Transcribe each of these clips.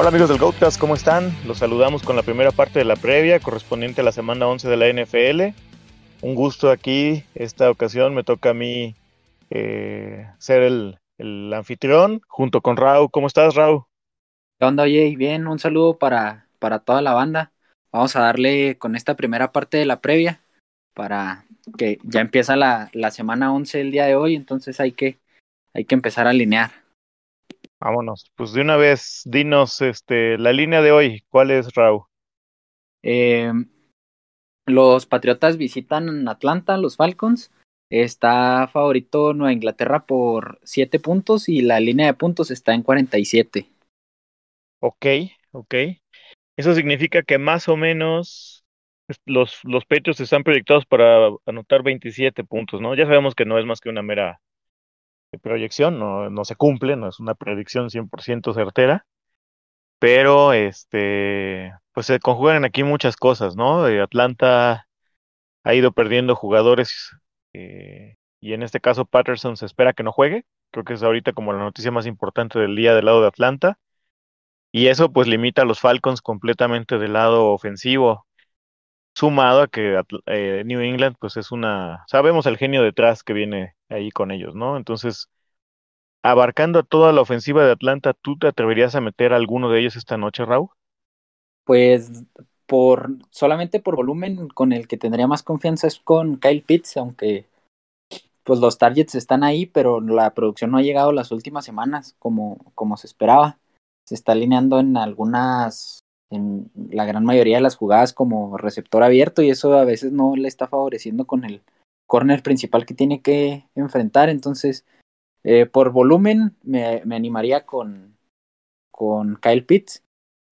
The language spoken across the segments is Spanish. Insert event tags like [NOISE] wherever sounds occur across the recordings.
Hola amigos del Goatcast, ¿cómo están? Los saludamos con la primera parte de la previa correspondiente a la semana 11 de la NFL. Un gusto aquí, esta ocasión me toca a mí eh, ser el, el, anfitrión junto con Rau. ¿Cómo estás, Rau? ¿Qué onda, oye? Bien, un saludo para, para toda la banda. Vamos a darle con esta primera parte de la previa para que ya empieza la, la semana 11 el día de hoy, entonces hay que, hay que empezar a alinear. Vámonos, pues de una vez, dinos este, la línea de hoy, ¿cuál es, Raúl? Eh, los Patriotas visitan Atlanta, los Falcons. Está favorito Nueva Inglaterra por 7 puntos y la línea de puntos está en 47. Ok, ok. Eso significa que más o menos los, los Patriots están proyectados para anotar 27 puntos, ¿no? Ya sabemos que no es más que una mera proyección, no, no se cumple, no es una predicción 100% certera, pero este, pues se conjugan aquí muchas cosas, ¿no? Eh, Atlanta ha ido perdiendo jugadores eh, y en este caso Patterson se espera que no juegue, creo que es ahorita como la noticia más importante del día del lado de Atlanta, y eso pues limita a los Falcons completamente del lado ofensivo, sumado a que eh, New England pues es una, sabemos el genio detrás que viene ahí con ellos, ¿no? Entonces, abarcando a toda la ofensiva de Atlanta, ¿tú te atreverías a meter a alguno de ellos esta noche, Raúl? Pues por solamente por volumen con el que tendría más confianza es con Kyle Pitts, aunque pues los targets están ahí, pero la producción no ha llegado las últimas semanas como, como se esperaba. Se está alineando en algunas en la gran mayoría de las jugadas como receptor abierto y eso a veces no le está favoreciendo con el corner principal que tiene que enfrentar. Entonces, eh, por volumen me, me, animaría con, con Kyle Pitts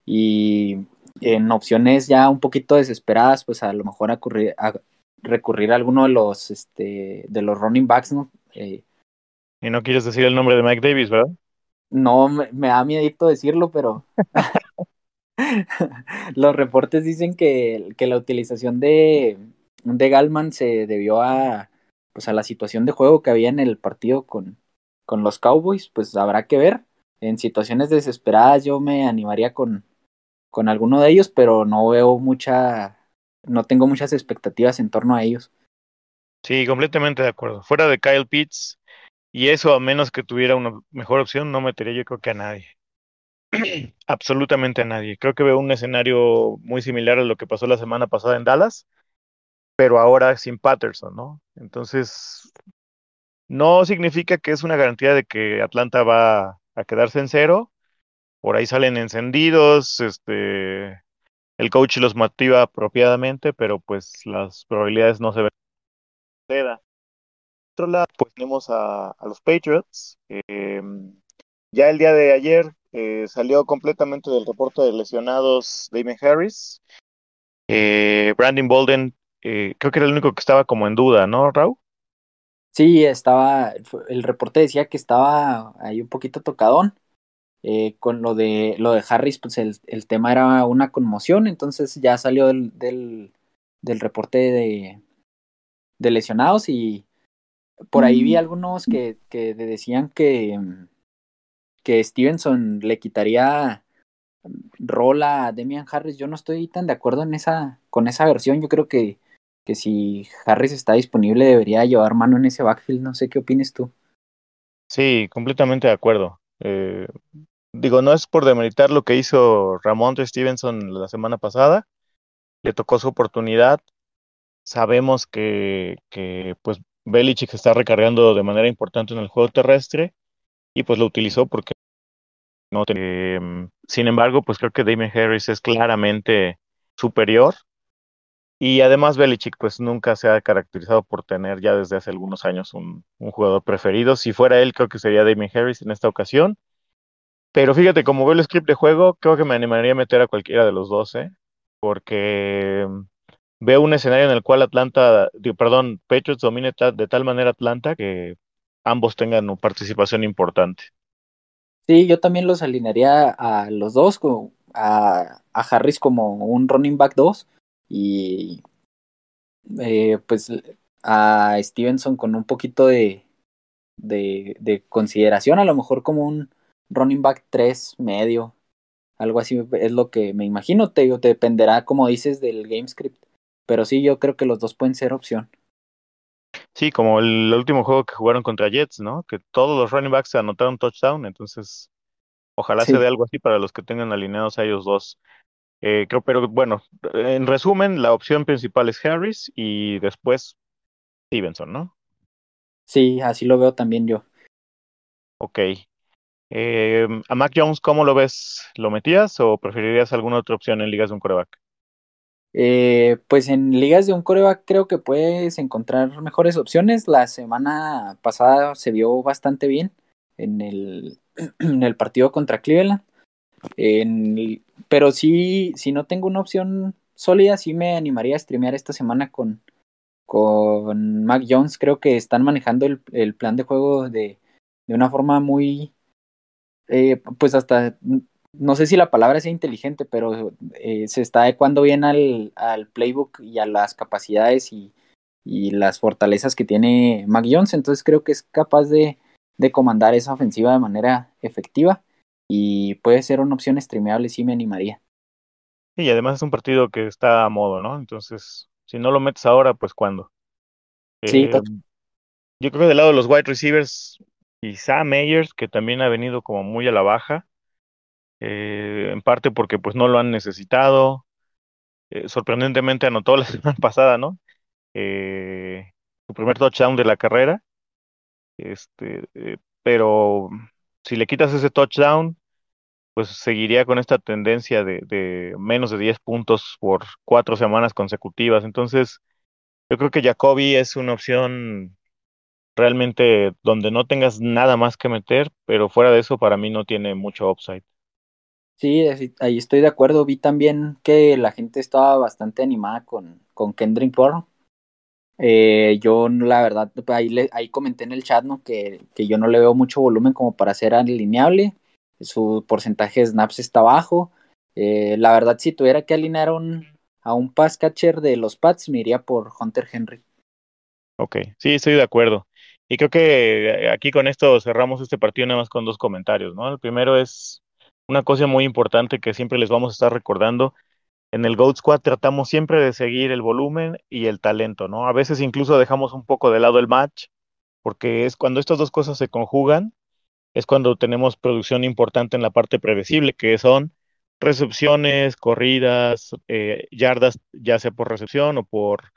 y en opciones ya un poquito desesperadas, pues a lo mejor a, a recurrir a alguno de los, este, de los running backs, ¿no? Eh, y no quieres decir el nombre de Mike Davis, ¿verdad? No, me, me da miedito decirlo, pero [LAUGHS] [LAUGHS] Los reportes dicen que, que la utilización de, de Galman se debió a, pues a la situación de juego que había en el partido con, con los Cowboys, pues habrá que ver. En situaciones desesperadas yo me animaría con, con alguno de ellos, pero no veo mucha, no tengo muchas expectativas en torno a ellos. Sí, completamente de acuerdo. Fuera de Kyle Pitts, y eso a menos que tuviera una mejor opción, no metería yo creo que a nadie. [CLEARS THROAT] Absolutamente a nadie. Creo que veo un escenario muy similar a lo que pasó la semana pasada en Dallas, pero ahora sin Patterson, ¿no? Entonces, no significa que es una garantía de que Atlanta va a quedarse en cero. Por ahí salen encendidos, este, el coach los motiva apropiadamente, pero pues las probabilidades no se ven. Por otro lado, pues tenemos a, los Patriots. Eh, ya el día de ayer eh, salió completamente del reporte de lesionados Damien Harris. Eh, Brandon Bolden, eh, creo que era el único que estaba como en duda, ¿no, Raúl? Sí, estaba, el reporte decía que estaba ahí un poquito tocadón. Eh, con lo de lo de Harris, pues el, el, tema era una conmoción, entonces ya salió del, del, del reporte de, de, lesionados y por ahí vi algunos que, que decían que, que Stevenson le quitaría rol a Demian Harris. Yo no estoy tan de acuerdo en esa, con esa versión. Yo creo que, que si Harris está disponible debería llevar mano en ese backfield. No sé qué opines tú. Sí, completamente de acuerdo. Eh, digo, no es por demeritar lo que hizo Ramón Stevenson la semana pasada. Le tocó su oportunidad. Sabemos que, que pues Belichick está recargando de manera importante en el juego terrestre y pues lo utilizó porque no eh, sin embargo, pues creo que Damien Harris es claramente superior y además Belichick pues nunca se ha caracterizado por tener ya desde hace algunos años un, jugador preferido. Si fuera él, creo que sería Damien Harris en esta ocasión. Pero fíjate, como veo el script de juego, creo que me animaría a meter a cualquiera de los dos, ¿eh? porque veo un escenario en el cual Atlanta, perdón, Patriots domine de tal manera Atlanta que ambos tengan una participación importante. Sí, yo también los alinearía a los dos, a, a Harris como un running back 2 y eh, pues a Stevenson con un poquito de, de, de, consideración, a lo mejor como un running back 3 medio, Algo así es lo que me imagino. Te, te dependerá, como dices, del game script. Pero sí, yo creo que los dos pueden ser opción. Sí, como el último juego que jugaron contra Jets, ¿no? Que todos los running backs anotaron touchdown, entonces ojalá se dé algo así para los que tengan alineados a ellos dos. Eh, creo, pero bueno, en resumen, la opción principal es Harris y después Stevenson, ¿no? sí, así lo veo también yo. Ok. Eh, a Mac Jones, ¿cómo lo ves? ¿Lo metías o preferirías alguna otra opción en ligas de un coreback? Eh, pues en ligas de un coreback creo que puedes encontrar mejores opciones. La semana pasada se vio bastante bien en el, [CLEARS THROAT] en el partido contra Cleveland. Pero sí, si no tengo una opción sólida, sí me animaría a streamear esta semana con, con Mac Jones. Creo que están manejando el, el plan de juego de, de una forma muy, eh, pues hasta, no sé si la palabra sea inteligente, pero eh, se está adecuando bien al, al, playbook y a las capacidades y, y, las fortalezas que tiene Mac Jones. Entonces creo que es capaz de, de comandar esa ofensiva de manera efectiva y puede ser una opción streameable, sí me animaría. Y además es un partido que está a modo, ¿no? Entonces, si no lo metes ahora, pues ¿cuándo? Sí, Eh, yo creo que del lado de los wide receivers, quizá Meyers, que también ha venido como muy a la baja, eh, en parte porque pues no lo han necesitado. Eh, sorprendentemente anotó la [LAUGHS] semana pasada, ¿no? Eh, su primer touchdown de la carrera. Este, pero si le quitas ese touchdown, pues seguiría con esta tendencia de, menos de 10 puntos por cuatro semanas consecutivas. Entonces, yo creo que Jacoby es una opción realmente donde no tengas nada más que meter, pero fuera de eso para mí no tiene mucho upside. Sí, ahí estoy de acuerdo. Vi también que la gente estaba bastante animada con, con Kendrick Bourne. Eh, yo la verdad, ahí, le, ahí comenté en el chat ¿no? que, que yo no le veo mucho volumen como para ser alineable. Su porcentaje de snaps está bajo. Eh, la verdad, si tuviera que alinear un, a un pass catcher de los Pats, me iría por Hunter Henry. Ok, sí, estoy de acuerdo. Y creo que aquí con esto cerramos este partido nada más con dos comentarios, ¿no? El primero es una cosa muy importante que siempre les vamos a estar recordando. En el Goat Squad tratamos siempre de seguir el volumen y el talento, ¿no? A veces incluso dejamos un poco de lado el match, porque es cuando estas dos cosas se conjugan, es cuando tenemos producción importante en la parte predecible, que son recepciones, corridas, eh, yardas, ya sea por recepción o por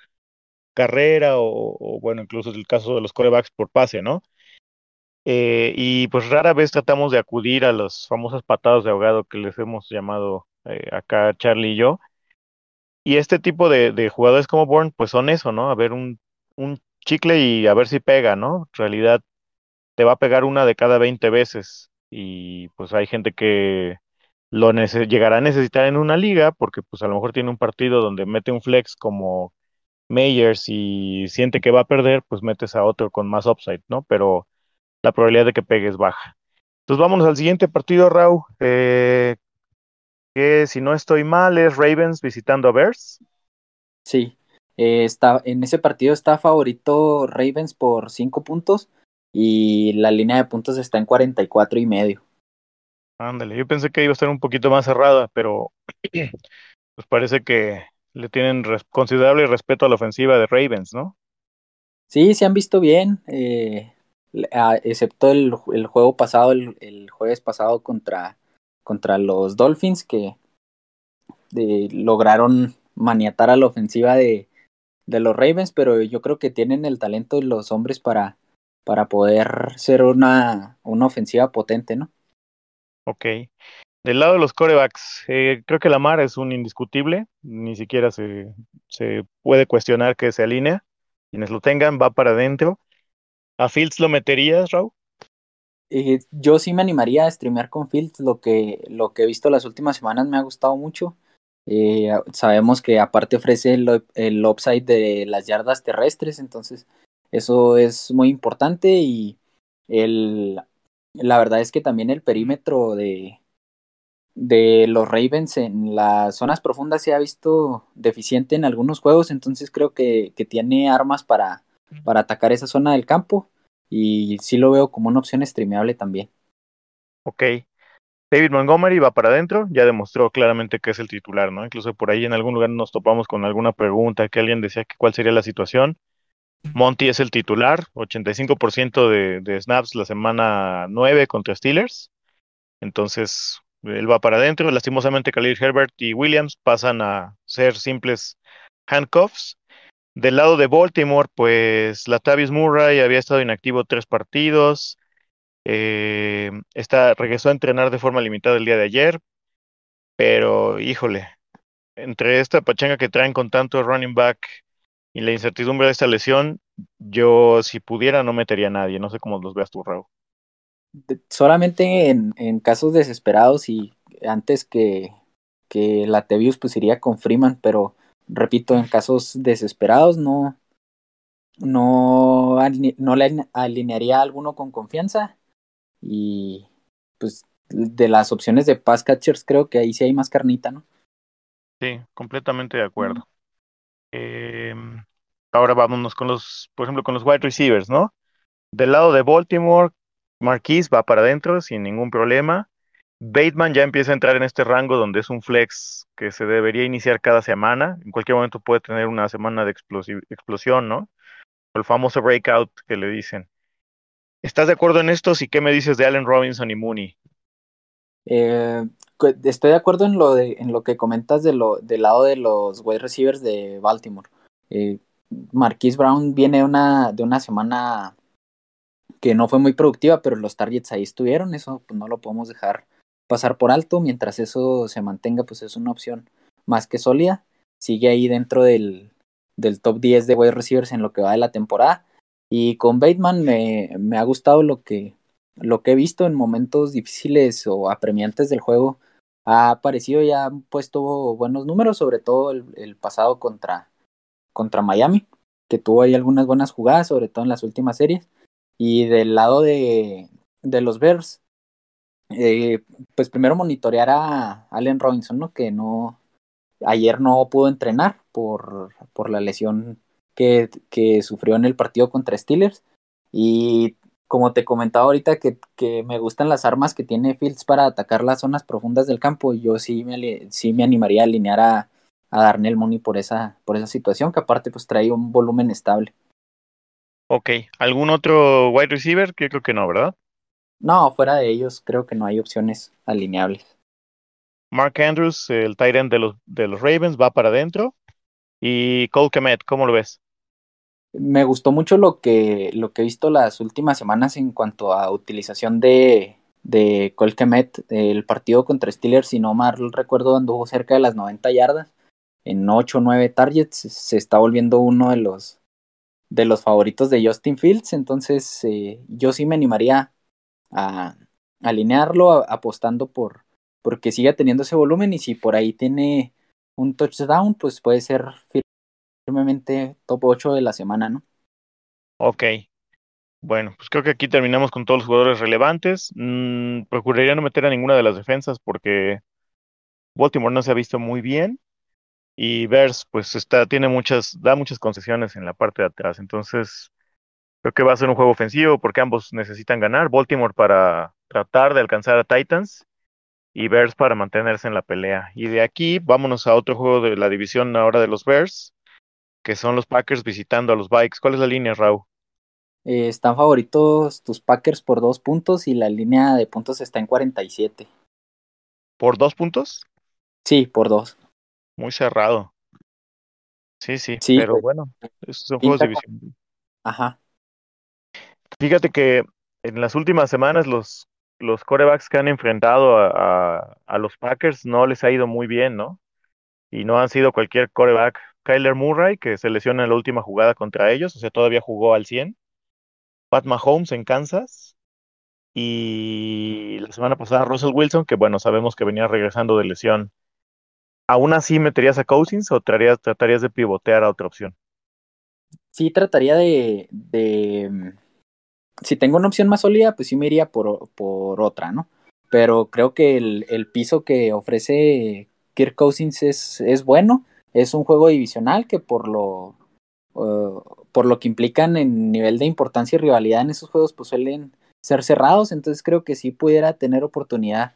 carrera o, bueno, incluso el caso de los corebacks por pase, ¿no? Eh, y pues rara vez tratamos de acudir a las famosas patadas de ahogado que les hemos llamado eh, acá Charlie y yo. Y este tipo de, de, jugadores como Bourne, pues son eso, ¿no? A ver un, un chicle y a ver si pega, ¿no? En realidad te va a pegar una de cada 20 veces. Y pues hay gente que lo llegará a necesitar en una liga porque pues a lo mejor tiene un partido donde mete un flex como Meyers y siente que va a perder, pues metes a otro con más upside, ¿no? Pero la probabilidad de que pegue es baja. Entonces vámonos al siguiente partido, Raúl, eh, que si no estoy mal es Ravens visitando a Bears. Sí, eh, está, en ese partido está favorito Ravens por 5 puntos y la línea de puntos está en 44 y medio. Ándale, yo pensé que iba a estar un poquito más cerrada, pero [CLEARS THROAT] pues parece que le tienen res considerable respeto a la ofensiva de Ravens, ¿no? Sí, se han visto bien, eh, excepto el, el, juego pasado, el, el, jueves pasado contra, contra los Dolphins, que de, lograron maniatar a la ofensiva de, los Ravens, pero yo creo que tienen el talento de los hombres para, para poder ser una, una ofensiva potente, ¿no? Ok. Del lado de los corebacks, eh, creo que Lamar es un indiscutible, ni siquiera se, se puede cuestionar que se alinea. Quienes lo tengan, va para adentro. ¿A Fields lo meterías, Raúl? Eh, yo sí me animaría a streamear con Fields, lo que, lo que he visto las últimas semanas me ha gustado mucho. Eh, sabemos que aparte ofrece el, el upside de las yardas terrestres, entonces eso es muy importante y el, la verdad es que también el perímetro de, de los Ravens en las zonas profundas se ha visto deficiente en algunos juegos, entonces creo que, que tiene armas para, para atacar esa zona del campo y sí lo veo como una opción streameable también. Ok. David Montgomery va para adentro, ya demostró claramente que es el titular, ¿no? Incluso por ahí en algún lugar nos topamos con alguna pregunta que alguien decía que cuál sería la situación. Monty es el titular, 85% de, de snaps la semana 9 contra Steelers. Entonces, él va para adentro. Lastimosamente, Khalil Herbert y Williams pasan a ser simples handcuffs. Del lado de Baltimore, pues Latavius Murray había estado inactivo tres partidos. Eh, está, regresó a entrenar de forma limitada el día de ayer. Pero, híjole, entre esta pachanga que traen con tanto running back y la incertidumbre de esta lesión, yo si pudiera no metería a nadie. No sé cómo los veas tú, Raúl. Solamente en, casos desesperados y antes que, que la Tevius pues iría con Freeman, pero repito, en casos desesperados no, no, no le alinearía a alguno con confianza y pues de las opciones de pass catchers creo que ahí sí hay más carnita, ¿no? Sí, completamente de acuerdo. Eh, ahora vámonos con los, por ejemplo, con los wide receivers, ¿no? Del lado de Baltimore, Marquise va para adentro sin ningún problema. Bateman ya empieza a entrar en este rango donde es un flex que se debería iniciar cada semana. En cualquier momento puede tener una semana de explosión, ¿no? El famoso breakout que le dicen. ¿Estás de acuerdo en esto? ¿Y qué me dices de Allen Robinson y Mooney? Eh, estoy de acuerdo en lo, en lo que comentas de lo, del lado de los wide receivers de Baltimore. Eh, Marquise Brown viene una, de una semana que no fue muy productiva, pero los targets ahí estuvieron, eso pues, no lo podemos dejar pasar por alto, mientras eso se mantenga, pues es una opción más que sólida, sigue ahí dentro del, del top 10 de wide receivers en lo que va de la temporada, y con Bateman me, me ha gustado lo que, lo que he visto en momentos difíciles o apremiantes del juego, ha aparecido y ha puesto buenos números, sobre todo el, pasado contra, contra Miami, que tuvo ahí algunas buenas jugadas, sobre todo en las últimas series. Y del lado de, de los Bears, eh, pues primero monitorear a Allen Robinson, ¿no? Que no, ayer no pudo entrenar por, por la lesión que, que, sufrió en el partido contra Steelers. Y como te comentaba ahorita, que, que, me gustan las armas que tiene Fields para atacar las zonas profundas del campo, yo sí me, sí me animaría a alinear a, a Darnell Mooney por esa, por esa situación, que aparte pues trae un volumen estable. Ok, ¿algún otro wide receiver? Que creo que no, ¿verdad? No, fuera de ellos creo que no hay opciones alineables. Mark Andrews, el tight end de los, de los Ravens, va para adentro. Y Cole Kemet, ¿cómo lo ves? Me gustó mucho lo que, lo que he visto las últimas semanas en cuanto a utilización de, de Cole Kemet. El partido contra Steelers, si no mal recuerdo, anduvo cerca de las 90 yardas. En 8 o 9 targets se está volviendo uno de los, de los favoritos de Justin Fields. Entonces eh, yo sí me animaría a alinearlo apostando por porque siga teniendo ese volumen y si por ahí tiene un touchdown, pues puede ser firmemente top 8 de la semana, ¿no? Ok. Bueno, pues creo que aquí terminamos con todos los jugadores relevantes. Mm, procuraría no meter a ninguna de las defensas porque Baltimore no se ha visto muy bien y Bears pues está tiene muchas da muchas concesiones en la parte de atrás, entonces Creo que va a ser un juego ofensivo porque ambos necesitan ganar. Baltimore para tratar de alcanzar a Titans y Bears para mantenerse en la pelea. Y de aquí vámonos a otro juego de la división ahora de los Bears, que son los Packers visitando a los Bikes. ¿Cuál es la línea, Raúl? Eh, están favoritos tus Packers por dos puntos y la línea de puntos está en 47. ¿Por dos puntos? Sí, por dos. Muy cerrado. Sí, sí, sí pero bueno, son juegos de división. Ajá. Fíjate que en las últimas semanas los, los corebacks que han enfrentado a, a, los Packers no les ha ido muy bien, ¿no? Y no han sido cualquier coreback. Kyler Murray, que se lesiona en la última jugada contra ellos, o sea, todavía jugó al 100. Pat Mahomes en Kansas. Y la semana pasada Russell Wilson, que bueno, sabemos que venía regresando de lesión. ¿Aún así meterías a Cousins o tratarías, tratarías de pivotear a otra opción? Sí, trataría de, de si tengo una opción más sólida, pues sí me iría por, por otra, ¿no? Pero creo que el, el, piso que ofrece Kirk Cousins es, es bueno. Es un juego divisional que por lo, uh, por lo que implican en nivel de importancia y rivalidad en esos juegos, pues suelen ser cerrados. Entonces creo que sí pudiera tener oportunidad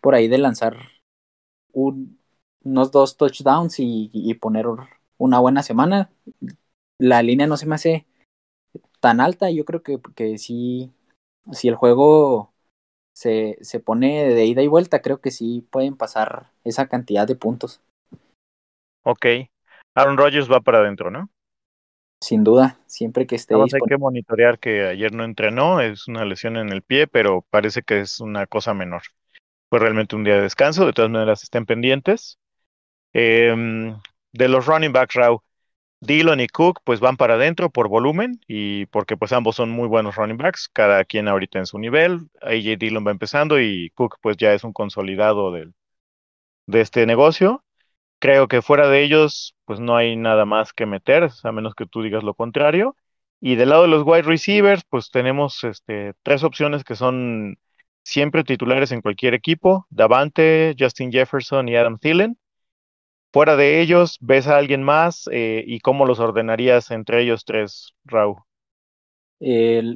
por ahí de lanzar un, unos dos touchdowns y, y, poner una buena semana. La línea no se me hace tan alta, yo creo que, que sí, si el juego se, se pone de ida y vuelta, creo que sí pueden pasar esa cantidad de puntos. Ok. Aaron Rodgers va para adentro, ¿no? Sin duda, siempre que esté. Vamos, hay que monitorear que ayer no entrenó, es una lesión en el pie, pero parece que es una cosa menor. Fue realmente un día de descanso, de todas maneras estén pendientes. Eh, de los running backs, Raw, Dillon y Cook pues van para adentro por volumen y porque pues ambos son muy buenos running backs, cada quien ahorita en su nivel. AJ Dillon va empezando y Cook pues ya es un consolidado del, de este negocio. Creo que fuera de ellos, pues no hay nada más que meter, a menos que tú digas lo contrario. Y del lado de los wide receivers, pues tenemos este, tres opciones que son siempre titulares en cualquier equipo: Davante, Justin Jefferson y Adam Thielen. Fuera de ellos, ¿ves a alguien más eh, y cómo los ordenarías entre ellos tres, Raúl?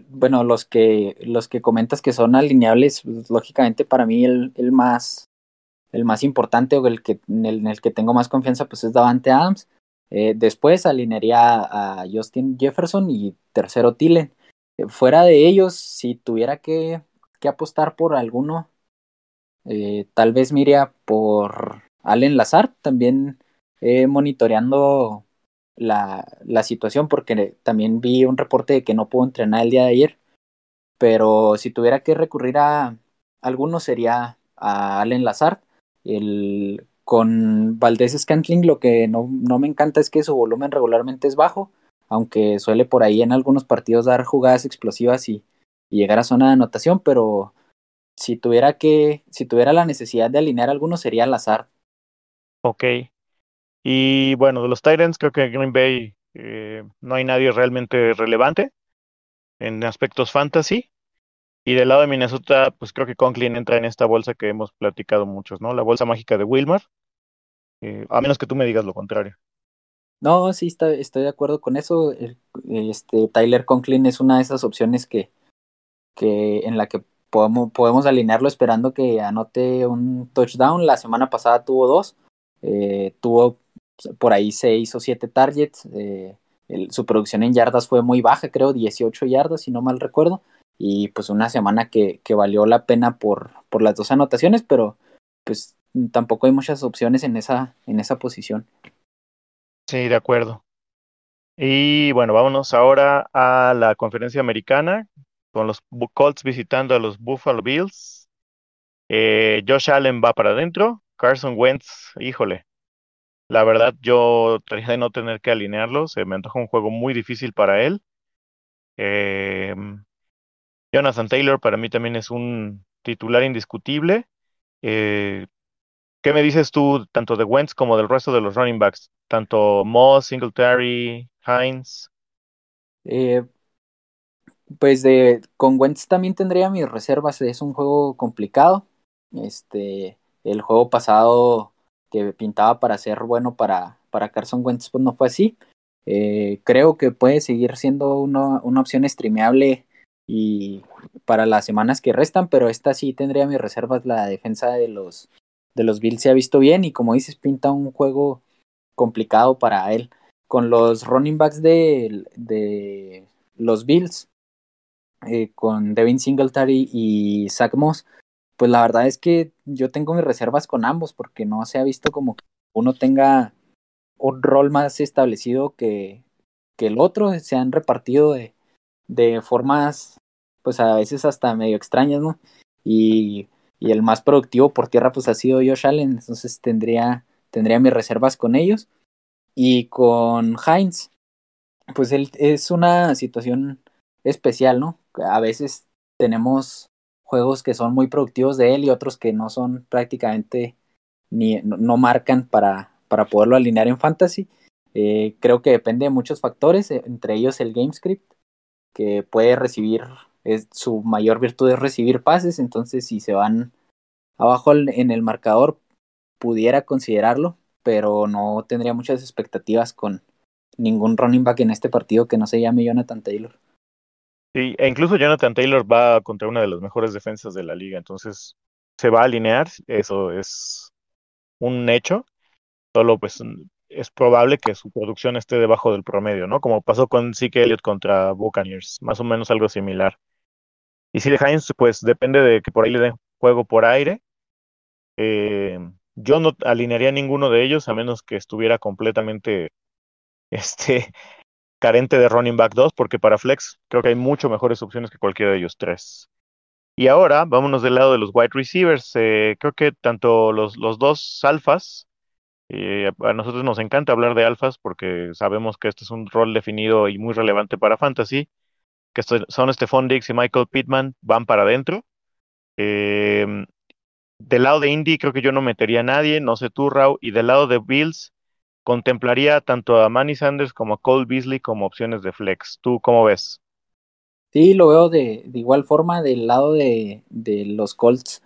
Bueno, los que, los que comentas que son alineables, pues, lógicamente para mí el, el más el más importante o el que, en, el, el que tengo más confianza pues es Davante Adams. Eh, después alinearía a Justin Jefferson y tercero Tillen. Eh, fuera de ellos, si tuviera que, que apostar por alguno, eh, tal vez miría por Allen Lazar, también monitoreando la, la, situación porque también vi un reporte de que no pudo entrenar el día de ayer. Pero si tuviera que recurrir a alguno sería a Allen Lazar el, con Valdés Scantling lo que no, no, me encanta es que su volumen regularmente es bajo, aunque suele por ahí en algunos partidos dar jugadas explosivas y, y llegar a zona de anotación, pero si tuviera que, si tuviera la necesidad de alinear alguno sería al azar. Ok. Y bueno, de los Titans creo que en Green Bay eh, no hay nadie realmente relevante en aspectos fantasy. Y del lado de Minnesota, pues creo que Conklin entra en esta bolsa que hemos platicado muchos, ¿no? La bolsa mágica de Wilmar. Eh, a menos que tú me digas lo contrario. No, sí, está, estoy de acuerdo con eso. Este, Tyler Conklin es una de esas opciones que, que en la que podemos, podemos alinearlo esperando que anote un touchdown. La semana pasada tuvo dos. Eh, tuvo por ahí seis o siete targets. Eh, su producción en yardas fue muy baja, creo, 18 yardas, si no mal recuerdo y pues una semana que, que valió la pena por, por las dos anotaciones, pero pues tampoco hay muchas opciones en esa, en esa posición. Sí, de acuerdo. Y bueno, vámonos ahora a la conferencia americana con los Colts visitando a los Buffalo Bills. Eh, Josh Allen va para adentro. Carson Wentz, híjole. La verdad, yo traté de no tener que alinearlo. Se me antoja un juego muy difícil para él. Eh, Jonathan Taylor para mí también es un titular indiscutible. Eh, ¿Qué me dices tú tanto de Wentz como del resto de los running backs? Tanto Moss, Singletary, Hines. Eh, pues de con Wentz también tendría mis reservas. Es un juego complicado. Este, el juego pasado que pintaba para ser bueno para, para Carson Wentz, pues no fue así. Eh, creo que puede seguir siendo una, una opción streameable y para las semanas que restan, pero esta sí tendría mis reservas. La defensa de los, de los Bills se ha visto bien y como dices, pinta un juego complicado para él. Con los running backs de, de los Bills, eh, con Devin Singletary y Zach Moss, pues la verdad es que yo tengo mis reservas con ambos porque no se ha visto como que uno tenga un rol más establecido que, que el otro. Se han repartido de, de formas, pues a veces hasta medio extrañas, ¿no? Y, y el más productivo por tierra, pues ha sido Josh Allen, entonces tendría, tendría mis reservas con ellos. Y con Heinz, pues él es una situación especial, ¿no? A veces tenemos juegos que son muy productivos de él y otros que no son prácticamente ni no, marcan para, para poderlo alinear en fantasy. Eh, creo que depende de muchos factores, entre ellos el game script que puede recibir, es, su mayor virtud es recibir pases, entonces si se van abajo en el marcador, pudiera considerarlo, pero no tendría muchas expectativas con ningún running back en este partido que no se llame Jonathan Taylor. Sí, e incluso Jonathan Taylor va contra una de las mejores defensas de la liga, entonces se va a alinear, eso es un hecho, solo pues es probable que su producción esté debajo del promedio, ¿no? Como pasó con Zeke Elliott contra Buccaneers, más o menos algo similar. Y si Hines, pues depende de que por ahí le den juego por aire. Eh, yo no alinearía ninguno de ellos a menos que estuviera completamente [LAUGHS] este, carente de running back 2, porque para flex creo que hay mucho mejores opciones que cualquiera de ellos tres. Y ahora vámonos del lado de los wide receivers. Eh, creo que tanto los, los dos alfas, eh, a nosotros nos encanta hablar de alfas porque sabemos que este es un rol definido y muy relevante para fantasy, que son Stephon Diggs y Michael Pittman, van para adentro. Em, del lado de Indy creo que yo no metería a nadie, no sé tú, y del lado de Bills contemplaría tanto a Manny Sanders como a Cole Beasley como opciones de flex. ¿Tú cómo ves? Sí, lo veo de, igual forma del lado de, de, los Colts.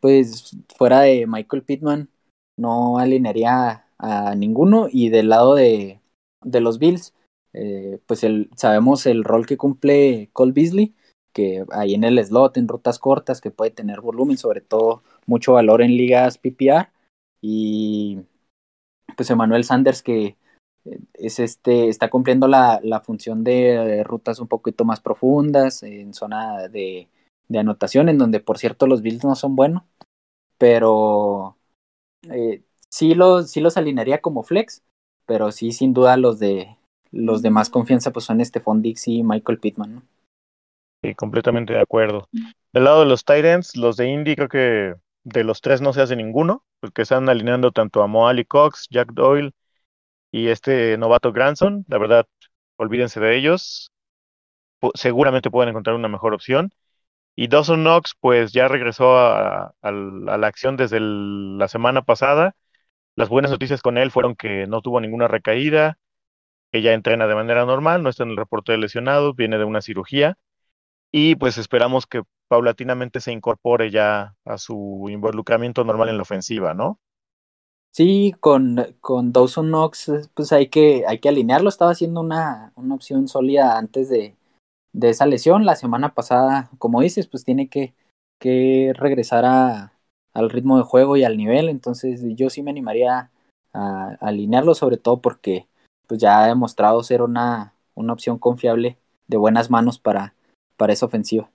Pues fuera de Michael Pittman, no alinearía a ninguno. Y del lado de, de los Bills, eh, pues el, sabemos el rol que cumple Cole Beasley, que ahí en el slot, en rutas cortas, que puede tener volumen, sobre todo mucho valor en ligas PPR. Y pues Emmanuel Sanders, que es este, está cumpliendo la, la función de rutas un poquito más profundas, en zona de, de, anotación, en donde por cierto los builds no son buenos, pero eh, sí, los, sí los alinearía como flex, pero sí sin duda los de los de más confianza pues son Stephon Dix y Michael Pittman. Sí, completamente de acuerdo. Del lado de los Titans, los de Indy creo que de los tres no se hace ninguno, porque están alineando tanto a Moali Cox, Jack Doyle y este novato Granson. La verdad, olvídense de ellos. seguramente pueden encontrar una mejor opción. Y Dawson Knox, pues ya regresó a, a, la acción desde la semana pasada. Las buenas noticias con él fueron que no tuvo ninguna recaída, que ya entrena de manera normal, no está en el reporte de lesionados, viene de una cirugía. Y pues esperamos que paulatinamente se incorpore ya a su involucramiento normal en la ofensiva, ¿no? Sí, con, con Dawson Knox, pues hay que, hay que alinearlo. Estaba haciendo una, una opción sólida antes de, de, esa lesión. La semana pasada, como dices, pues tiene que, que regresar a, al ritmo de juego y al nivel. Entonces yo sí me animaría a, a alinearlo, sobre todo porque pues ya ha demostrado ser una, una opción confiable de buenas manos para, para esa ofensiva.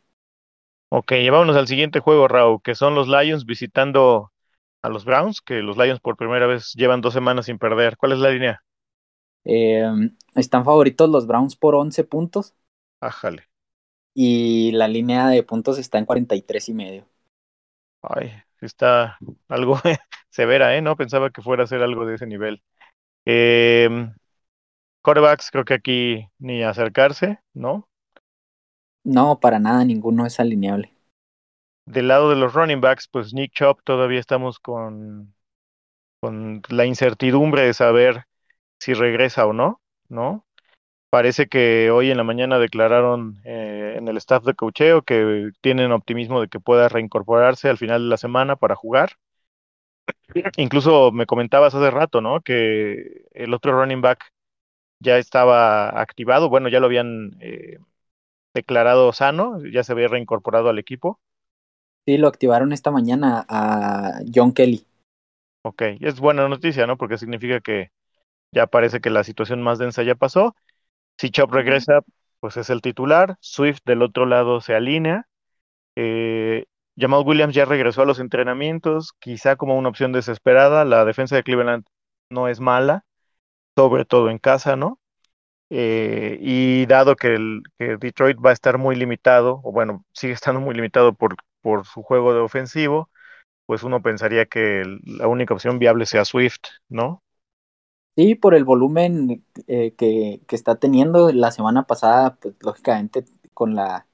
Ok, vámonos al siguiente juego, Raúl, que son los Lions visitando a los Browns, que los Lions por primera vez llevan dos semanas sin perder. ¿Cuál es la línea? Eh, están favoritos los Browns por 11 puntos. Ájale. Y la línea de puntos está en 43 y medio. Ay, está algo [LAUGHS] severa, ¿eh? No pensaba que fuera a ser algo de ese nivel. Eh, corebacks, creo que aquí ni acercarse, ¿no? No, para nada, ninguno es alineable. Del lado de los running backs, pues Nick Chop todavía estamos con, con la incertidumbre de saber si regresa o no, ¿no? Parece que hoy en la mañana declararon eh, en el staff de cocheo que tienen optimismo de que pueda reincorporarse al final de la semana para jugar. Incluso me comentabas hace rato, ¿no? Que el otro running back ya estaba activado, bueno, ya lo habían eh, declarado sano, ya se había reincorporado al equipo. Sí, lo activaron esta mañana a John Kelly. Ok, es buena noticia, ¿no? Porque significa que ya parece que la situación más densa ya pasó. Si Chop regresa, pues es el titular. Swift del otro lado se alinea. Eh, Jamal Williams ya regresó a los entrenamientos, quizá como una opción desesperada. La defensa de Cleveland no es mala, sobre todo en casa, ¿no? Eh, y dado que, el, Detroit va a estar muy limitado, o bueno, sigue estando muy limitado por, por su juego de ofensivo, pues uno pensaría que la única opción viable sea Swift, ¿no? Sí, por el volumen eh, que, que, está teniendo la semana pasada, pues lógicamente con la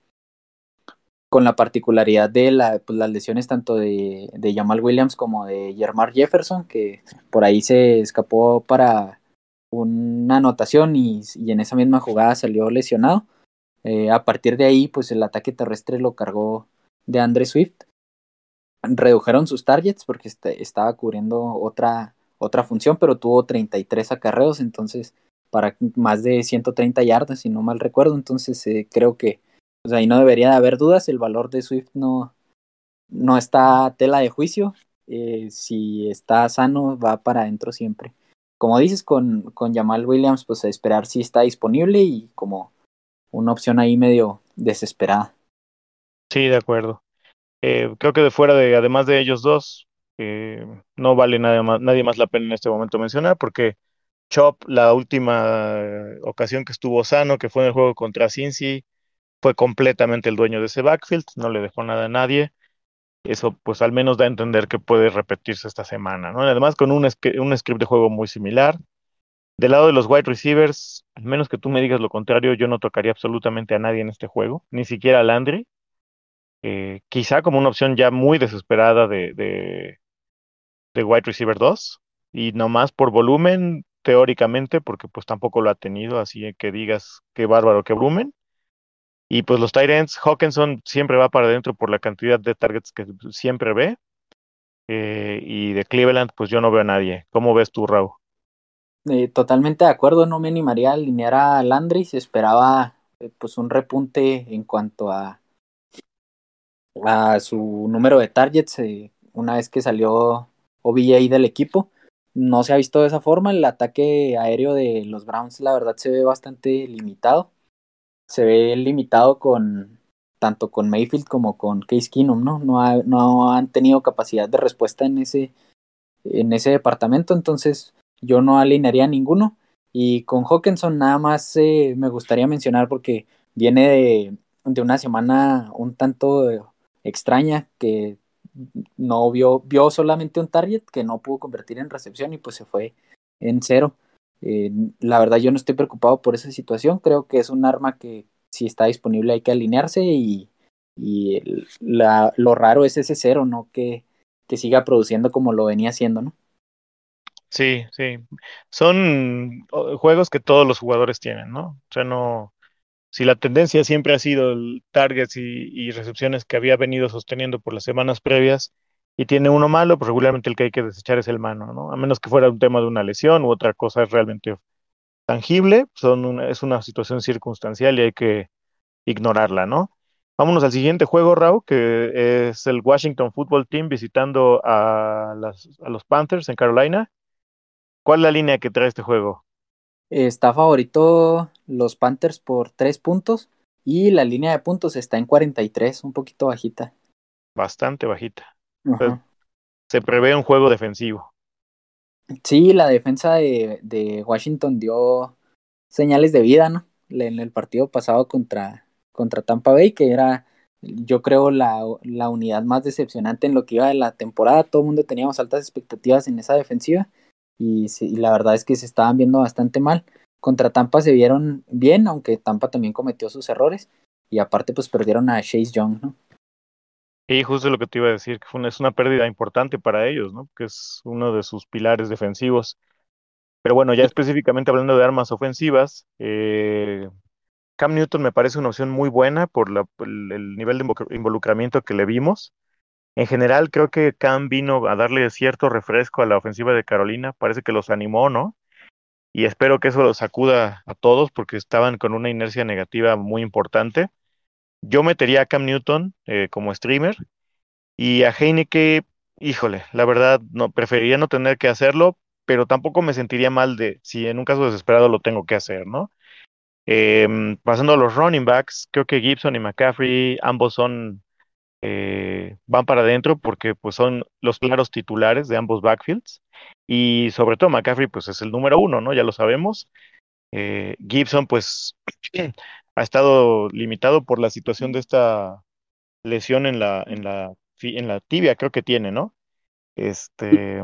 con la particularidad de la, pues, las lesiones tanto de, de Jamal Williams como de Jermar Jefferson, que por ahí se escapó para una anotación y, en esa misma jugada salió lesionado. Eh, a partir de ahí, pues el ataque terrestre lo cargó de Andre Swift. Redujeron sus targets porque este, estaba cubriendo otra, otra función, pero tuvo 33 acarreos, entonces para más de 130 yardas, si no mal recuerdo. Entonces eh, creo que pues ahí no debería de haber dudas. El valor de Swift no, no está tela de juicio. Eh, si está sano, va para adentro siempre. Como dices, con, con Jamal Williams, pues a esperar si está disponible y como una opción ahí medio desesperada. Sí, de acuerdo. Eh, creo que de fuera de, además de ellos dos, eh, no vale nada más, nadie más la pena en este momento mencionar, porque Chop, la última ocasión que estuvo sano, que fue en el juego contra Cincy, fue completamente el dueño de ese backfield, no le dejó nada a nadie. Eso pues al menos da a entender que puede repetirse esta semana, ¿no? Además con un, un script de juego muy similar. Del lado de los wide receivers, al menos que tú me digas lo contrario, yo no tocaría absolutamente a nadie en este juego, ni siquiera a Landry. Eh, quizá como una opción ya muy desesperada de, de, de wide receiver 2 y no más por volumen, teóricamente, porque pues tampoco lo ha tenido, así que digas qué bárbaro, qué volumen. Y pues los tight ends, Hawkinson siempre va para adentro por la cantidad de targets que siempre ve. Eh, y de Cleveland, pues yo no veo a nadie. ¿Cómo ves tú, Raúl? Eh, totalmente de acuerdo, no me animaría a alinear a Landry, se esperaba eh, pues un repunte en cuanto a, a su número de targets una vez que salió OBJ del equipo. No se ha visto de esa forma, el ataque aéreo de los Browns la verdad se ve bastante limitado se ve limitado con tanto con Mayfield como con Case Keenum, ¿no? No, no han tenido capacidad de respuesta en ese, en ese departamento, entonces yo no alinearía ninguno. Y con Hawkinson nada más eh, me gustaría mencionar porque viene de, de, una semana un tanto extraña que no vio, vio solamente un target que no pudo convertir en recepción y pues se fue en cero. Eh, la verdad yo no estoy preocupado por esa situación, creo que es un arma que si está disponible hay que alinearse y, y lo raro es ese cero, ¿no? Que, siga produciendo como lo venía haciendo, ¿no? Sí, sí. Son juegos que todos los jugadores tienen, ¿no? O sea, no. Si la tendencia siempre ha sido el targets y recepciones que había venido sosteniendo por las semanas previas, y tiene uno malo, pues regularmente el que hay que desechar es el mano, ¿no? A menos que fuera un tema de una lesión u otra cosa es realmente tangible, son es una situación circunstancial y hay que ignorarla, ¿no? Vámonos al siguiente juego, Raúl, que es el Washington Football Team visitando a, las, a los Panthers en Carolina. ¿Cuál es la línea que trae este juego? Está favorito los Panthers por tres puntos y la línea de puntos está en 43, un poquito bajita. Bastante bajita se prevé un juego defensivo. Sí, la defensa de, de, Washington dio señales de vida, ¿no? En el partido pasado contra, contra Tampa Bay, que era, yo creo, la, la unidad más decepcionante en lo que iba de la temporada. Todo el mundo teníamos altas expectativas en esa defensiva y, y la verdad es que se estaban viendo bastante mal. Contra Tampa se vieron bien, aunque Tampa también cometió sus errores y aparte pues perdieron a Chase Young, ¿no? Y justo lo que te iba a decir, que fue es una pérdida importante para ellos, ¿no? Que es uno de sus pilares defensivos. Pero bueno, ya específicamente hablando de armas ofensivas, eh, Cam Newton me parece una opción muy buena por la, el, nivel de involucramiento que le vimos. En general, creo que Cam vino a darle cierto refresco a la ofensiva de Carolina. Parece que los animó, ¿no? Y espero que eso los sacuda a todos porque estaban con una inercia negativa muy importante. Yo metería a Cam Newton eh, como streamer y a Heineke, híjole, la verdad, no, preferiría no tener que hacerlo, pero tampoco me sentiría mal de si en un caso desesperado lo tengo que hacer, ¿no? Em, pasando a los running backs, creo que Gibson y McCaffrey ambos son eh, van para adentro porque pues son los claros titulares de ambos backfields y sobre todo McCaffrey pues es el número uno, ¿no? Ya lo sabemos. Eh, Gibson pues [CLEARS THROAT] ha estado limitado por la situación de esta lesión en la, en la, en la tibia, creo que tiene, ¿no? Este,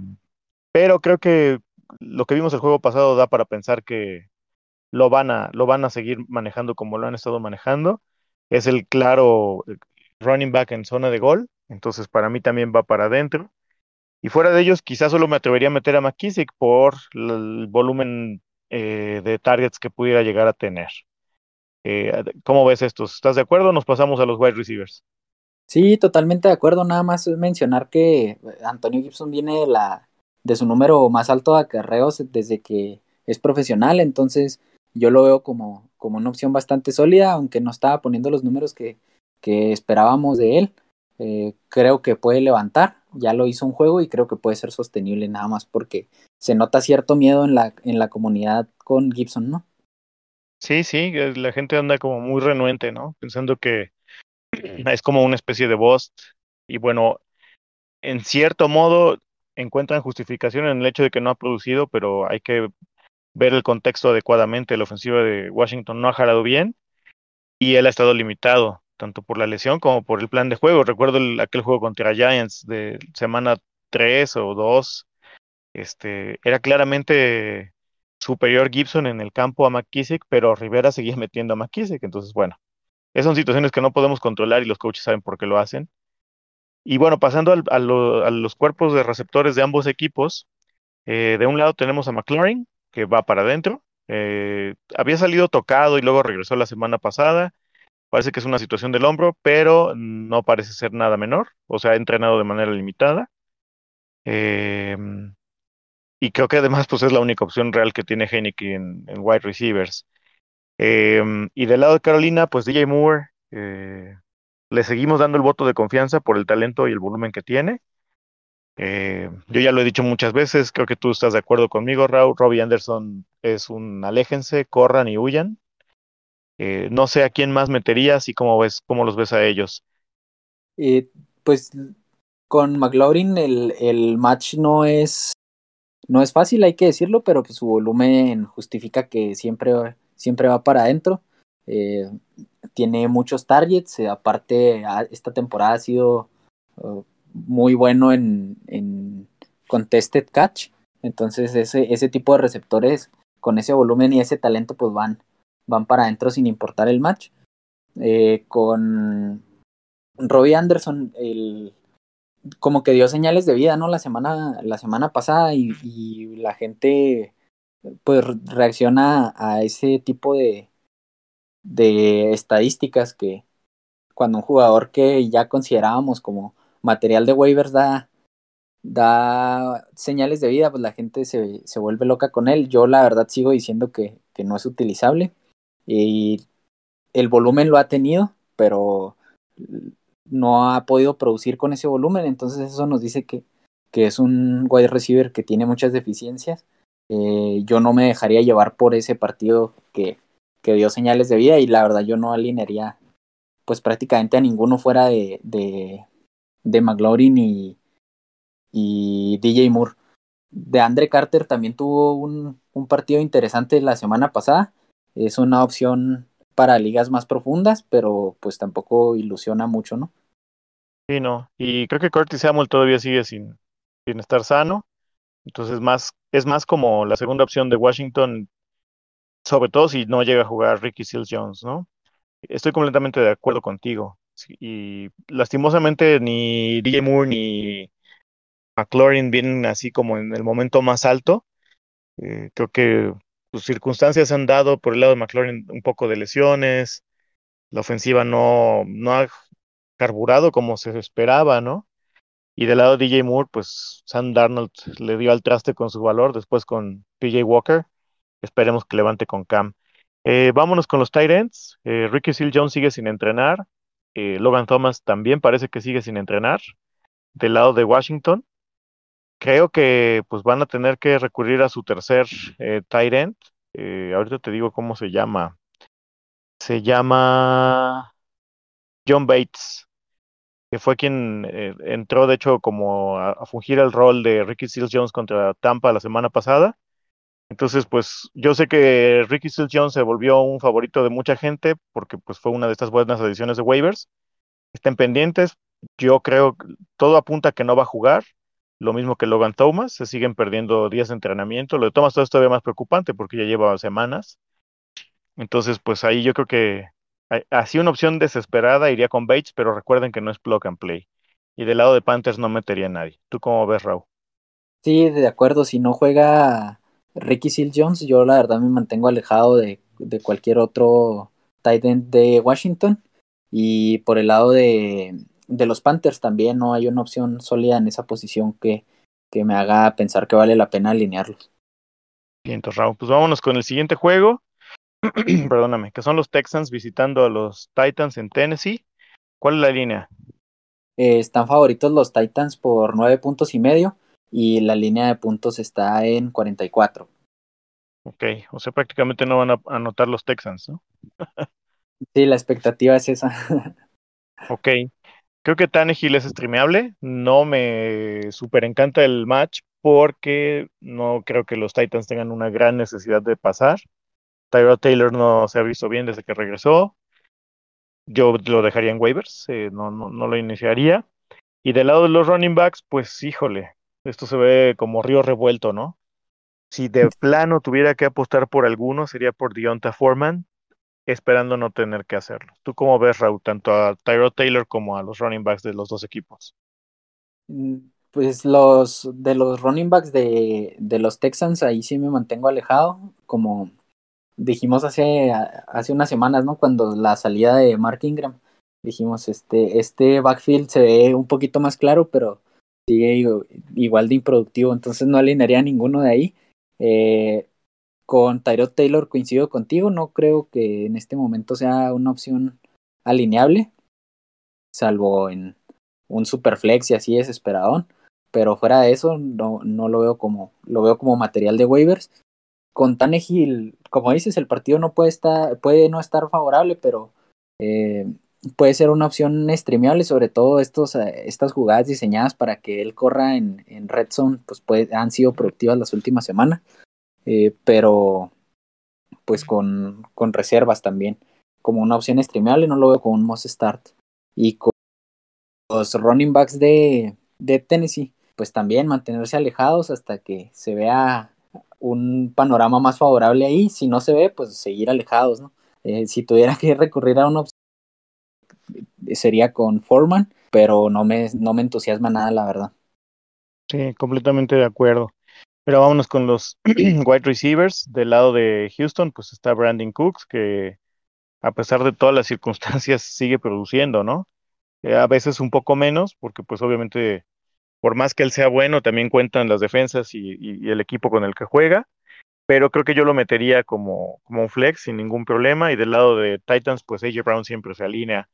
pero creo que lo que vimos el juego pasado da para pensar que lo van a, lo van a seguir manejando como lo han estado manejando. Es el claro eh, running back en zona de gol, entonces para mí también va para adentro. Y fuera de ellos, quizás solo me atrevería a meter a McKissick por el volumen eh, de targets que pudiera llegar a tener. Eh, ¿Cómo ves esto? ¿Estás de acuerdo? Nos pasamos a los wide receivers. Sí, totalmente de acuerdo. Nada más mencionar que Antonio Gibson viene de su número más alto de acarreos desde que es profesional, entonces yo lo veo como, como una opción bastante sólida, aunque no estaba poniendo los números que, que esperábamos de él. eh, creo que puede levantar, ya lo hizo un juego y creo que puede ser sostenible nada más porque se nota cierto miedo en la, en la comunidad con Gibson, ¿no? Sí, sí, la gente anda como muy renuente, ¿no? Pensando que es como una especie de boss y bueno, en cierto modo encuentran justificación en el hecho de que no ha producido, pero hay que ver el contexto adecuadamente. La ofensiva de Washington no ha jalado bien y él ha estado limitado, tanto por la lesión como por el plan de juego. Recuerdo aquel juego contra Giants de semana 3 o 2. Este, era claramente superior Gibson en el campo a McKissick, pero Rivera seguía [LAUGHS] metiendo a McKissick. Entonces, bueno, esas son situaciones que no podemos controlar y los coaches saben por qué lo hacen. Y bueno, pasando a, los cuerpos de receptores de ambos equipos, eh, de un lado tenemos a McLaurin, que va para adentro. Eh, había salido tocado y luego regresó la semana pasada. Parece que es una situación del hombro, pero no parece ser nada menor. O sea, ha entrenado de manera limitada. Em, y creo que además pues es la única opción real que tiene Heineken en, en wide receivers. Em, y del lado de Carolina, pues DJ Moore, eh, le seguimos dando el voto de confianza por el talento y el volumen que tiene. Eh, yo ya lo he dicho muchas veces, creo que tú estás de acuerdo conmigo, Raúl. Robbie Anderson es un aléjense, corran y huyan. Eh, no sé a quién más meterías y cómo ves, cómo los ves a ellos. Pues con McLaurin el, el, match no es no es fácil, hay que decirlo, pero pues su volumen justifica que siempre, siempre va para adentro. tiene muchos targets, aparte esta temporada ha sido uh, muy bueno en, en contested catch. Entonces ese, ese tipo de receptores con ese volumen y ese talento pues van, van para adentro sin importar el match. Eh, con Robbie Anderson, el, como que dio señales de vida, ¿no? La semana, la semana pasada y, la gente pues reacciona a ese tipo de, de estadísticas que cuando un jugador que ya considerábamos como material de waivers da, da señales de vida, pues la gente se, se vuelve loca con él. Yo la verdad sigo diciendo que, que no es utilizable y el volumen lo ha tenido, pero no ha podido producir con ese volumen, entonces eso nos dice que, que es un wide receiver que tiene muchas deficiencias. Eh, yo no me dejaría llevar por ese partido que, que, dio señales de vida y la verdad yo no alinearía pues prácticamente a ninguno fuera de, de, de McLaurin y, y DJ Moore. De Andre Carter también tuvo un, un, partido interesante la semana pasada. Es una opción para ligas más profundas, pero pues tampoco ilusiona mucho, ¿no? Sí, no. Y creo que Curtis Samuel todavía sigue sin, estar sano. Entonces más, es más como la segunda opción de Washington, sobre todo si no llega a jugar Ricky Seals Jones, ¿no? Estoy completamente de acuerdo contigo y lastimosamente ni DJ Moore ni McLaurin vienen así como en el momento más alto. Eh, creo que sus circunstancias han dado por el lado de McLaurin un poco de lesiones. La ofensiva no, no ha carburado como se esperaba, ¿no? Y del lado de DJ Moore, pues Sam Darnold le dio al traste con su valor, después con PJ Walker. Esperemos que levante con Cam. Eh, vámonos con los tight ends. Eh, Ricky Seal Jones sigue sin entrenar. Eh, Logan Thomas también parece que sigue sin entrenar. Del lado de Washington, creo que pues van a tener que recurrir a su tercer eh, tight end. Eh, ahorita te digo cómo se llama. Se llama John Bates, que fue quien eh, entró de hecho como a, fungir el rol de Ricky Seals Jones contra Tampa la semana pasada. Entonces, pues yo sé que Ricky Seals Jones se volvió un favorito de mucha gente porque pues fue una de estas buenas ediciones de waivers. Estén pendientes. Yo creo todo apunta a que no va a jugar. Lo mismo que Logan Thomas, se siguen perdiendo días de entrenamiento. Lo de Thomas todo es todavía más preocupante porque ya lleva semanas. Entonces, pues ahí yo creo que así una opción desesperada iría con Bates, pero recuerden que no es plug and play. Y del lado de Panthers no metería a nadie. ¿Tú cómo ves, Raúl? Sí, de acuerdo. Si no juega Ricky Seal Jones, yo la verdad me mantengo alejado de, de cualquier otro tight end de Washington. Y por el lado de, de, los Panthers también no hay una opción sólida en esa posición que, que me haga pensar que vale la pena alinearlos. Bien, entonces, Raúl, pues vámonos con el siguiente juego. [CLEARS THROAT] Perdóname, que son los Texans visitando a los Titans en Tennessee. ¿Cuál es la línea? Eh, están favoritos los Titans por nueve puntos y medio y la línea de puntos está en 44. Ok, o sea, prácticamente no van a anotar los Texans, ¿no? [LAUGHS] sí, la expectativa es esa. [LAUGHS] ok, creo que Tannehill es streameable, no me super encanta el match porque no creo que los Titans tengan una gran necesidad de pasar. Tyrod Taylor no se ha visto bien desde que regresó. Yo lo dejaría en waivers, eh, no, no, no lo iniciaría. Y del lado de los running backs, pues híjole, esto se ve como río revuelto, ¿no? Si de [LAUGHS] plano tuviera que apostar por alguno, sería por Deonta Foreman, esperando no tener que hacerlo. ¿Tú cómo ves, Raúl, tanto a Tyrod Taylor como a los running backs de los dos equipos? Mm, pues los de los running backs de, de los Texans, ahí sí me mantengo alejado, como dijimos hace, hace unas semanas, ¿no? Cuando la salida de Mark Ingram, dijimos, este, este backfield se ve un poquito más claro, pero sigue igual de improductivo, entonces no alinearía a ninguno de ahí. Eh, con Tyrod Taylor coincido contigo, no creo que en este momento sea una opción alineable, salvo en un superflex y así desesperadón, pero fuera de eso no, no lo veo como, lo veo como material de waivers. Con Tannehill, como dices, el partido no puede estar, puede no estar favorable, pero eh, puede ser una opción streameable, sobre todo estos, eh, estas jugadas diseñadas para que él corra en, en Red Zone, pues puede, han sido productivas las últimas semanas, eh, pero pues con, con reservas también. Como una opción streameable, no lo veo como un must start. Y con los running backs de, de Tennessee, pues también mantenerse alejados hasta que se vea un panorama más favorable ahí. Si no se ve, pues seguir alejados, ¿no? Eh, si tuviera que recurrir a una opción, sería con Foreman, pero no me, no me entusiasma nada, la verdad. Sí, completamente de acuerdo. Pero vámonos con los [CLEARS THROAT] wide receivers. Del lado de Houston, pues está Brandon Cooks, que a pesar de todas las circunstancias [LAUGHS] sigue produciendo, ¿no? Eh, a veces un poco menos, porque pues obviamente por más que él sea bueno, también cuentan las defensas y, el equipo con el que juega, pero creo que yo lo metería como, como un flex sin ningún problema, y del lado de Titans, pues AJ Brown siempre se alinea.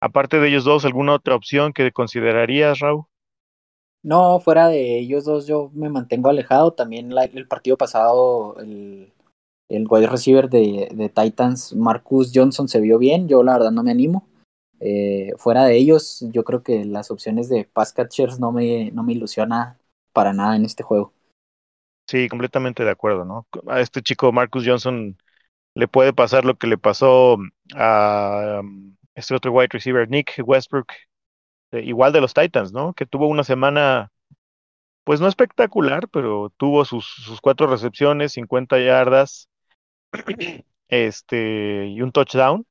Aparte de ellos dos, ¿alguna otra opción que considerarías, Raúl? No, fuera de ellos dos yo me mantengo alejado. También el partido pasado, el, el wide receiver de, de, Titans, Marcus Johnson, se vio bien. Yo la verdad no me animo. Eh, fuera de ellos, yo creo que las opciones de pass catchers no me, no me ilusiona para nada en este juego. Sí, completamente de acuerdo, ¿no? A este chico Marcus Johnson le puede pasar lo que le pasó a um, este otro wide receiver, Nick Westbrook, igual de los Titans, ¿no? Que tuvo una semana, pues no espectacular, pero tuvo sus, sus cuatro recepciones, 50 yardas, [CLEARS THROAT] este, y un touchdown.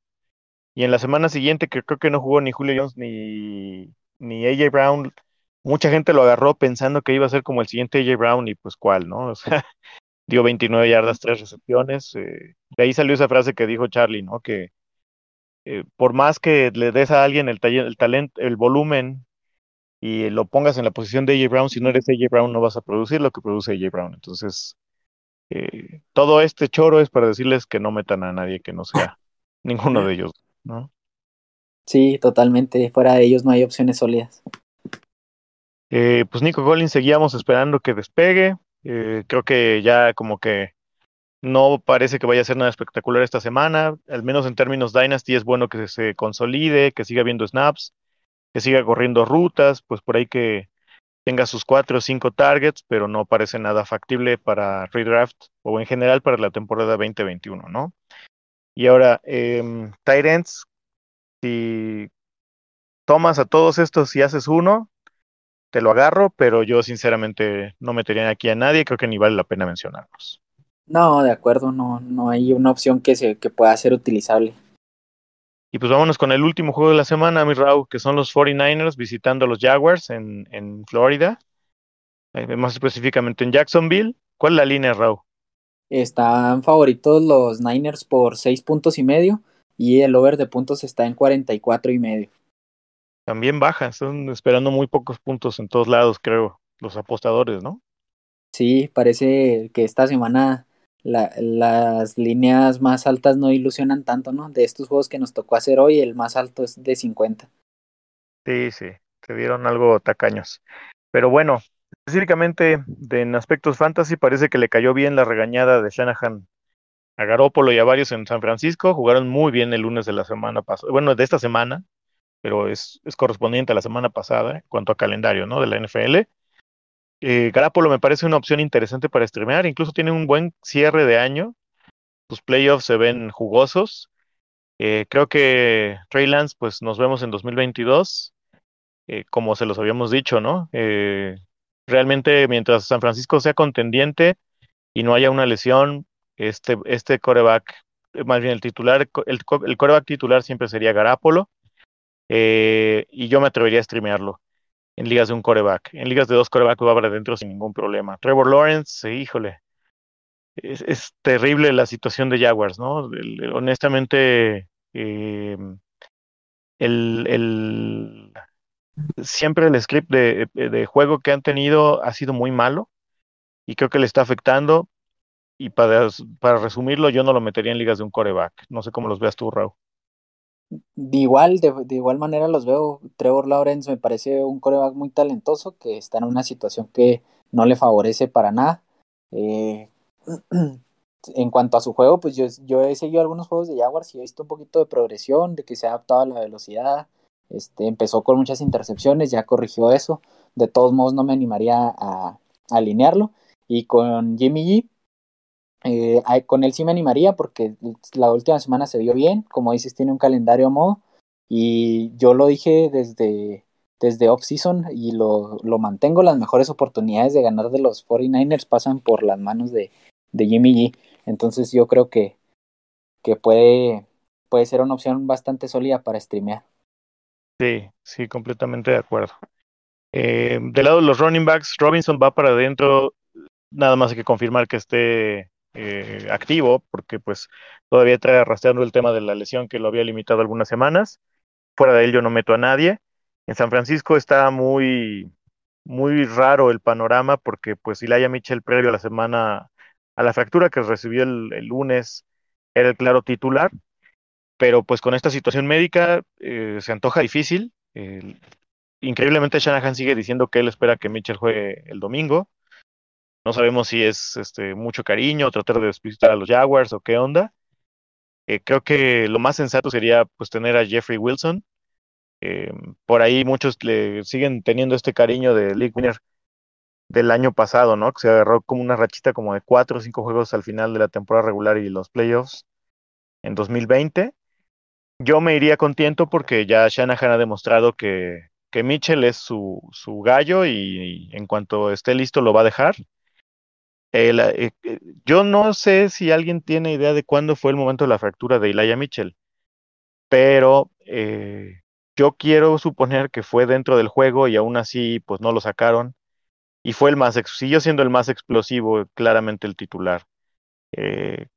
Y en la semana siguiente, que creo que no jugó ni Julio Jones ni, ni AJ Brown, mucha gente lo agarró pensando que iba a ser como el siguiente AJ Brown y pues cuál, ¿no? [LAUGHS] O sea, dio 29 yardas, tres recepciones. Eh, de ahí salió esa frase que dijo Charlie, ¿no? Que eh, por más que le des a alguien el, el talento, el volumen y lo pongas en la posición de AJ Brown, si no eres AJ Brown no vas a producir lo que produce AJ Brown. Entonces, eh, todo este choro es para decirles que no metan a nadie que no sea [LAUGHS] ninguno de ellos. ¿no? Sí, totalmente. Fuera de ellos no hay opciones sólidas. Eh, pues Nico Collins seguíamos esperando que despegue. Eh, creo que ya como que no parece que vaya a ser nada espectacular esta semana. Al menos en términos Dynasty es bueno que se consolide, que siga viendo snaps, que siga corriendo rutas, pues por ahí que tenga sus cuatro o cinco targets, pero no parece nada factible para redraft o en general para la temporada 2021, ¿no? Y ahora, eh, si tomas a todos estos y haces uno, te lo agarro, pero yo sinceramente no metería aquí a nadie, creo que ni vale la pena mencionarlos. No, de acuerdo, no, no hay una opción que, se, que pueda ser utilizable. Y pues vámonos con el último juego de la semana, mi Raúl, que son los 49ers visitando a los Jaguars en, en Florida, eh, más específicamente en Jacksonville. ¿Cuál es la línea, Raúl? Están favoritos los Niners por seis puntos y medio y el over de puntos está en 44 y medio. También baja, están esperando muy pocos puntos en todos lados, creo, los apostadores, ¿no? Sí, parece que esta semana la, las líneas más altas no ilusionan tanto, ¿no? De estos juegos que nos tocó hacer hoy, el más alto es de 50. Sí, sí. te dieron algo tacaños. Pero bueno, específicamente en aspectos fantasy parece que le cayó bien la regañada de Shanahan a Garópolo y a varios en San Francisco. Jugaron muy bien el lunes de la semana pasada, bueno, de esta semana, pero es, es correspondiente a la semana pasada en cuanto a calendario, ¿no? De la NFL. Eh, Garapolo me parece una opción interesante para streamear, incluso tiene un buen cierre de año. Sus playoffs se ven jugosos. Eh, creo que Trey Lance, pues nos vemos en 2022, eh, como se los habíamos dicho, ¿no? Realmente mientras San Francisco sea contendiente y no haya una lesión, este, este coreback, más bien el titular, el, el coreback titular siempre sería Garapolo. Y yo me atrevería a streamearlo en ligas de un coreback. En ligas de dos coreback va para adentro sin ningún problema. Trevor Lawrence, híjole, es, es terrible la situación de Jaguars, ¿no? Honestamente, el, siempre el script de, de, juego que han tenido ha sido muy malo y creo que le está afectando. Y para, para resumirlo, yo no lo metería en ligas de un coreback. No sé cómo los veas tú, Raúl. De igual, de, de, igual manera los veo. Trevor Lawrence me parece un coreback muy talentoso que está en una situación que no le favorece para nada. Eh, [CLEARS THROAT] en cuanto a su juego, pues yo, yo he seguido algunos juegos de Jaguars y he visto un poquito de progresión, de que se ha adaptado a la velocidad. Este, empezó con muchas intercepciones, ya corrigió eso. De todos modos, no me animaría a, a alinearlo. Y con Jimmy G, eh, con él sí me animaría porque la última semana se vio bien, como dices, tiene un calendario a modo y yo lo dije desde, desde off-season y lo, lo, mantengo, las mejores oportunidades de ganar de los 49ers pasan por las manos de, de Jimmy G, entonces yo creo que, que puede, puede ser una opción bastante sólida para streamear. Sí, sí, completamente de acuerdo. Eh, del lado de los running backs, Robinson va para adentro, nada más hay que confirmar que esté eh, activo, porque pues todavía trae arrastrando el tema de la lesión que lo había limitado algunas semanas. Fuera de él yo no meto a nadie. En San Francisco está muy, muy raro el panorama porque pues Ilaya Mitchell previo a la semana, a la fractura que recibió el, el lunes, era el claro titular, pero pues con esta situación médica eh, se antoja difícil. Increíblemente Shanahan sigue diciendo que él espera que Mitchell juegue el domingo. No sabemos si es este, mucho cariño, tratar de despistar a los Jaguars o qué onda. Eh, creo que lo más sensato sería pues tener a Jeffrey Wilson. Eh, por ahí muchos le siguen teniendo este cariño de League Winner del año pasado, ¿no? Que se agarró como una rachita como de cuatro o cinco juegos al final de la temporada regular y los playoffs en 2020. Yo me iría contento porque ya Shanahan ha demostrado que, que Mitchell es su, su gallo y, y en cuanto esté listo lo va a dejar. Eh, eh, yo no sé si alguien tiene idea de cuándo fue el momento de la fractura de Elijah Mitchell, pero eh, yo quiero suponer que fue dentro del juego y aún así pues no lo sacaron y fue el más, siguió siendo el más explosivo, claramente el titular.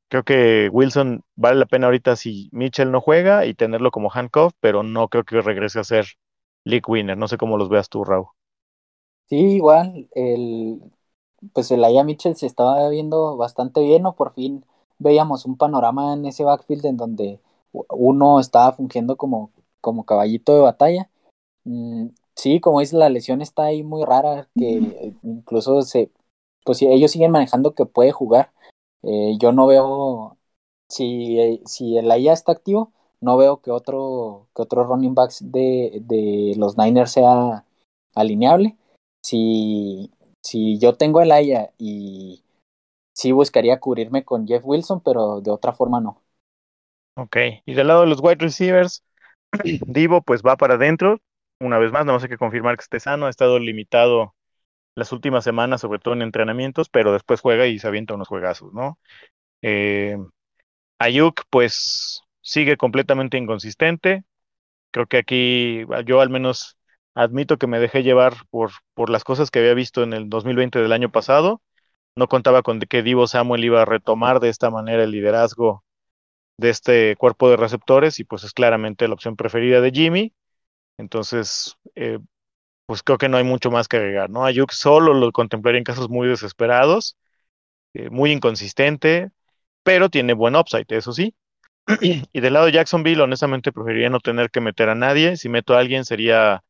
Creo que Wilson vale la pena ahorita si Mitchell no juega y tenerlo como handcuff, pero no creo que regrese a ser league winner. No sé cómo los veas tú, Raúl. Sí, igual, el, pues el Aya Mitchell se estaba viendo bastante bien, ¿no? Por fin veíamos un panorama en ese backfield en donde uno estaba fungiendo como, como caballito de batalla. Mm, sí, como dice, la lesión está ahí muy rara, que incluso se, pues ellos siguen manejando que puede jugar. Eh, yo no veo, si, si el Aya está activo, no veo que otro, que otro running backs de, de los Niners sea alineable. Si, si yo tengo el Aya y sí buscaría cubrirme con Jeff Wilson, pero de otra forma no. Ok, y del lado de los wide receivers, [CLEARS THROAT] Divo pues va para adentro, una vez más, no sé que confirmar que esté sano, ha estado limitado las últimas semanas, sobre todo en entrenamientos, pero después juega y se avienta unos juegazos, ¿no? Eh, Ayuk pues sigue completamente inconsistente, creo que aquí yo al menos admito que me dejé llevar por, por las cosas que había visto en el 2020 del año pasado. No contaba con que Divo Samuel iba a retomar de esta manera el liderazgo de este cuerpo de receptores y pues es claramente la opción preferida de Jimmy. Entonces, eh, pues creo que no hay mucho más que agregar, ¿no? Ayuk solo lo contemplaría en casos muy desesperados, eh, muy inconsistente, pero tiene buen upside, eso sí. [CLEARS THROAT] y del lado de Jacksonville, honestamente preferiría no tener que meter a nadie. Si meto a alguien sería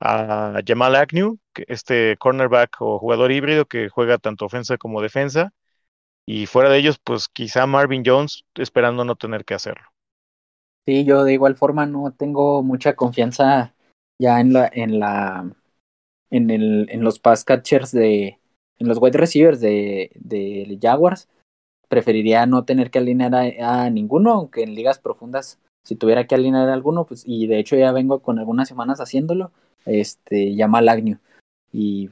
a Jamal Agnew, este cornerback o jugador híbrido que juega tanto ofensa como defensa. Y fuera de ellos, pues quizá Marvin Jones esperando no tener que hacerlo. Sí, yo de igual forma no tengo mucha confianza ya en la, en la, en el, en los pass catchers de, en los wide receivers de, de Jaguars. Preferiría no tener que alinear a, ninguno, aunque en ligas profundas, si tuviera que alinear a alguno, pues, y de hecho ya vengo con algunas semanas haciéndolo, este, llama al Agnew. Y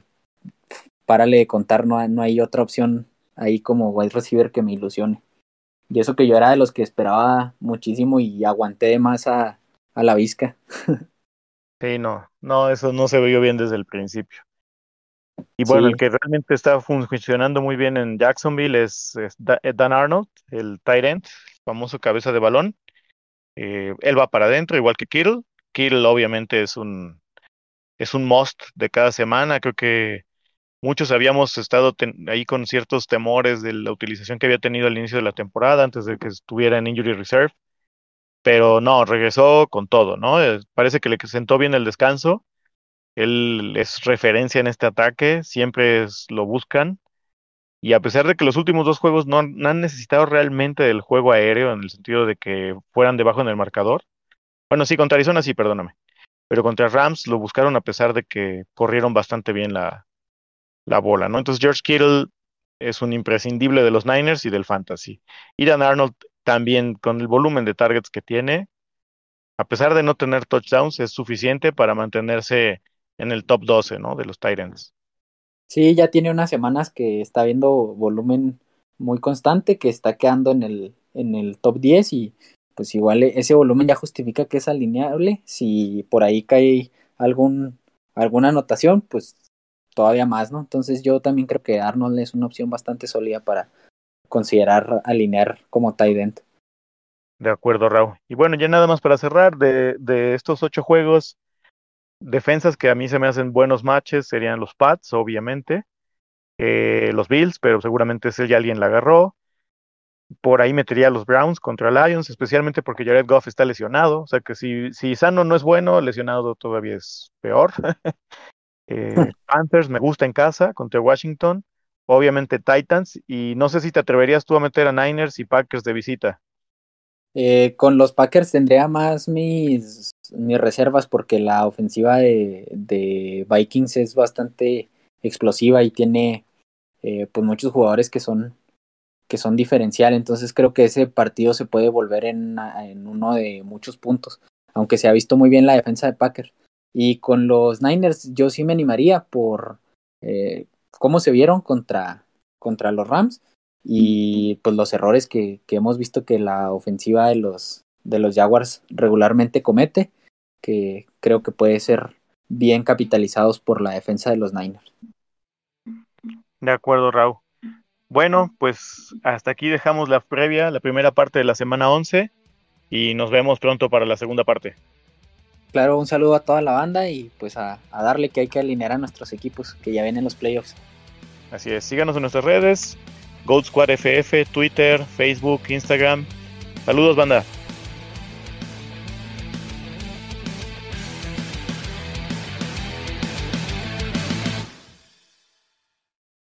párale de contar, no, no hay otra opción ahí como wide receiver que me ilusione. Y eso que yo era de los que esperaba muchísimo y aguanté más a, a la visca. [LAUGHS] sí, no, no, eso no se vio bien desde el principio. Y bueno, el que realmente está funcionando muy bien en Jacksonville es, Dan Arnold, el tight end, famoso cabeza de balón. Eh, él va para adentro, igual que Kittle. Kittle obviamente es un, es un must de cada semana. Creo que muchos habíamos estado ahí con ciertos temores de la utilización que había tenido al inicio de la temporada, antes de que estuviera en Injury Reserve. Pero no, regresó con todo, ¿no? Eh, parece que le sentó bien el descanso. Él es referencia en este ataque, siempre lo buscan. Y a pesar de que los últimos dos juegos no, no han necesitado realmente del juego aéreo, en el sentido de que fueran debajo en el marcador. Bueno, sí, contra Arizona sí, perdóname pero contra Rams lo buscaron a pesar de que corrieron bastante bien la, la bola, ¿no? Entonces George Kittle es un imprescindible de los Niners y del Fantasy. Y Dan Arnold también con el volumen de targets que tiene, a pesar de no tener touchdowns, es suficiente para mantenerse en el top 12, ¿no? De los Titans. Sí, ya tiene unas semanas que está viendo volumen muy constante, que está quedando en el, en el top 10 y pues igual ese volumen ya justifica que es alineable. Si por ahí cae algún, alguna anotación, pues todavía más, ¿no? Entonces yo también creo que Arnold es una opción bastante sólida para considerar alinear como tight end. De acuerdo, Raúl. Y bueno, ya nada más para cerrar, de, de estos ocho juegos, defensas que a mí se me hacen buenos matches serían los Pats, obviamente, eh, los Bills, pero seguramente ese ya alguien la agarró. Por ahí metería a los Browns contra Lions, especialmente porque Jared Goff está lesionado. O sea que si, si sano no es bueno, lesionado todavía es peor. [LAUGHS] eh, [LAUGHS] Panthers me gusta en casa contra Washington. Obviamente Titans. Y no sé si te atreverías tú a meter a Niners y Packers de visita. Eh, con los Packers tendría más mis, mis reservas porque la ofensiva de, de Vikings es bastante explosiva y tiene eh, pues muchos jugadores que son que son diferencial, entonces creo que ese partido se puede volver en, en uno de muchos puntos, aunque se ha visto muy bien la defensa de Packers. Y con los Niners yo sí me animaría por eh, cómo se vieron contra, contra los Rams y pues los errores que, que, hemos visto que la ofensiva de los, de los Jaguars regularmente comete, que creo que puede ser bien capitalizados por la defensa de los Niners. De acuerdo, Raúl. Bueno, pues hasta aquí dejamos la previa, la primera parte de la semana 11 y nos vemos pronto para la segunda parte. Claro, un saludo a toda la banda y pues a, darle que hay que alinear a nuestros equipos que ya vienen los playoffs. Así es, síganos en nuestras redes, Gold Squad FF, Twitter, Facebook, Instagram. Saludos, banda.